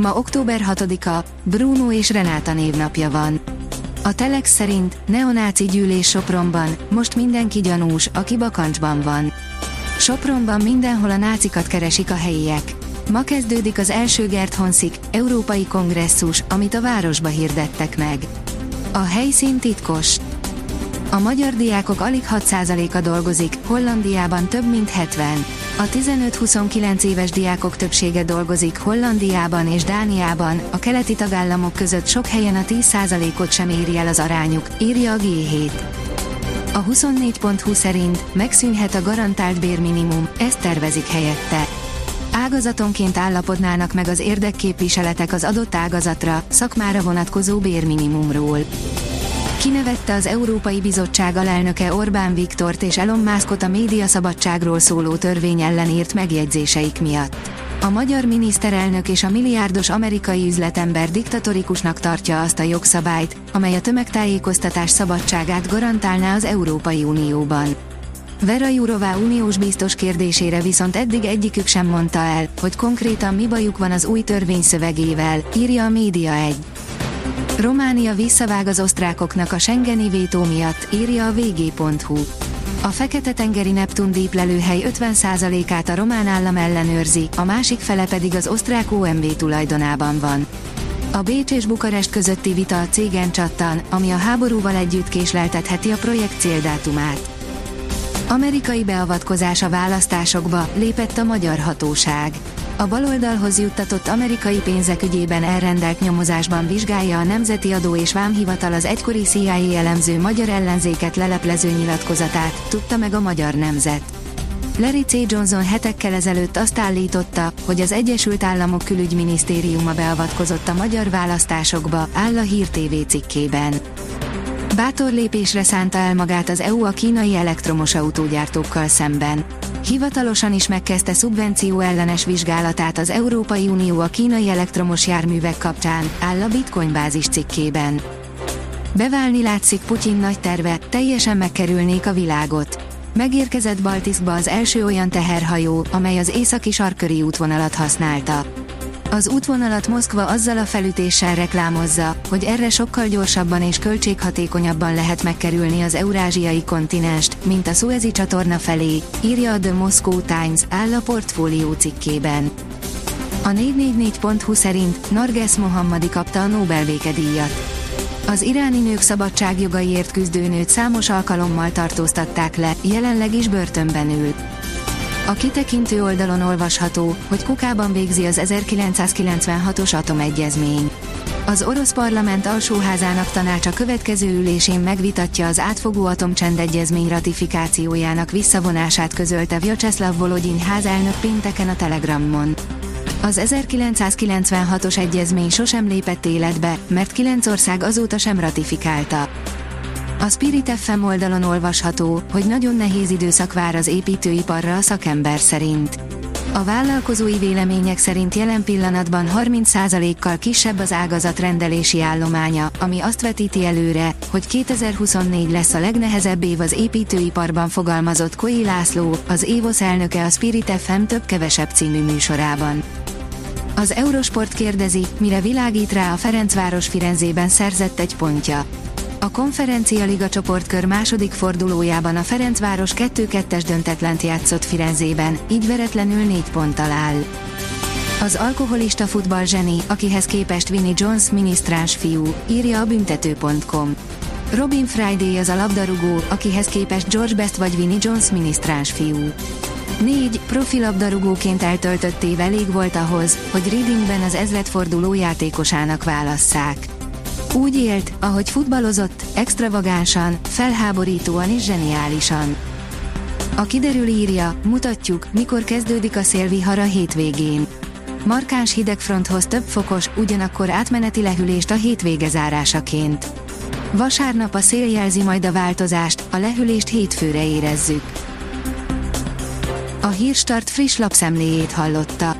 Ma október 6-a, Bruno és Renáta névnapja van. A Telex szerint neonáci gyűlés Sopronban, most mindenki gyanús, aki bakancsban van. Sopronban mindenhol a nácikat keresik a helyiek. Ma kezdődik az első Gert Honszik, Európai Kongresszus, amit a városba hirdettek meg. A helyszín titkos. A magyar diákok alig 6%-a dolgozik, Hollandiában több mint 70. A 15-29 éves diákok többsége dolgozik Hollandiában és Dániában, a keleti tagállamok között sok helyen a 10%-ot sem éri el az arányuk, írja a G7. A 24.20 szerint megszűnhet a garantált bérminimum, ezt tervezik helyette. Ágazatonként állapodnának meg az érdekképviseletek az adott ágazatra, szakmára vonatkozó bérminimumról kinevette az Európai Bizottság alelnöke Orbán Viktort és Elon Muskot a médiaszabadságról szóló törvény ellen írt megjegyzéseik miatt. A magyar miniszterelnök és a milliárdos amerikai üzletember diktatorikusnak tartja azt a jogszabályt, amely a tömegtájékoztatás szabadságát garantálná az Európai Unióban. Vera Jurová uniós biztos kérdésére viszont eddig egyikük sem mondta el, hogy konkrétan mi bajuk van az új törvény szövegével, írja a Média 1. Románia visszavág az osztrákoknak a Schengeni vétó miatt, írja a vg.hu. A Fekete-tengeri Neptun díplelőhely 50%-át a román állam ellenőrzi, a másik fele pedig az osztrák OMV tulajdonában van. A Bécs és Bukarest közötti vita a cégen csattan, ami a háborúval együtt késleltetheti a projekt céldátumát. Amerikai beavatkozás a választásokba, lépett a magyar hatóság a baloldalhoz juttatott amerikai pénzek ügyében elrendelt nyomozásban vizsgálja a Nemzeti Adó és Vámhivatal az egykori CIA elemző magyar ellenzéket leleplező nyilatkozatát, tudta meg a magyar nemzet. Larry C. Johnson hetekkel ezelőtt azt állította, hogy az Egyesült Államok külügyminisztériuma beavatkozott a magyar választásokba, áll a Hír TV cikkében. Bátor lépésre szánta el magát az EU a kínai elektromos autógyártókkal szemben. Hivatalosan is megkezdte szubvenció ellenes vizsgálatát az Európai Unió a kínai elektromos járművek kapcsán, áll a Bitcoin bázis cikkében. Beválni látszik Putyin nagy terve, teljesen megkerülnék a világot. Megérkezett Baltiszkba az első olyan teherhajó, amely az északi sarköri útvonalat használta. Az útvonalat Moszkva azzal a felütéssel reklámozza, hogy erre sokkal gyorsabban és költséghatékonyabban lehet megkerülni az eurázsiai kontinenst, mint a Suezi csatorna felé, írja a The Moscow Times, áll a portfólió cikkében. A 444.hu szerint Narges Mohammadi kapta a Nobel békedíjat. Az iráni nők szabadságjogaiért küzdőnőt számos alkalommal tartóztatták le, jelenleg is börtönben ül. A kitekintő oldalon olvasható, hogy Kukában végzi az 1996-os atomegyezmény. Az orosz parlament alsóházának tanácsa következő ülésén megvitatja az átfogó atomcsendegyezmény ratifikációjának visszavonását közölte Vyacheslav Volodyin házelnök pénteken a Telegramon. Az 1996-os egyezmény sosem lépett életbe, mert kilenc ország azóta sem ratifikálta. Spirit FM oldalon olvasható, hogy nagyon nehéz időszak vár az építőiparra a szakember szerint. A vállalkozói vélemények szerint jelen pillanatban 30%-kal kisebb az ágazat rendelési állománya, ami azt vetíti előre, hogy 2024 lesz a legnehezebb év az építőiparban fogalmazott Koi László, az Évosz elnöke a Spirit FM több-kevesebb című műsorában. Az Eurosport kérdezi, mire világít rá a Ferencváros Firenzében szerzett egy pontja. A Konferencia Liga csoportkör második fordulójában a Ferencváros 2-2-es döntetlent játszott Firenzében, így veretlenül 4 ponttal áll. Az alkoholista futball zseni, akihez képest Vinnie Jones minisztráns fiú, írja a büntető.com. Robin Friday az a labdarúgó, akihez képest George Best vagy Vinnie Jones minisztráns fiú. Négy profilabdarúgóként eltöltött év elég volt ahhoz, hogy Readingben az ezredforduló játékosának válasszák. Úgy élt, ahogy futballozott, extravagánsan, felháborítóan és zseniálisan. A kiderül írja, mutatjuk, mikor kezdődik a szélvihar a hétvégén. Markáns hidegfronthoz több fokos, ugyanakkor átmeneti lehűlést a hétvége zárásaként. Vasárnap a szél jelzi majd a változást, a lehűlést hétfőre érezzük. A Hírstart friss lapszemléjét hallotta.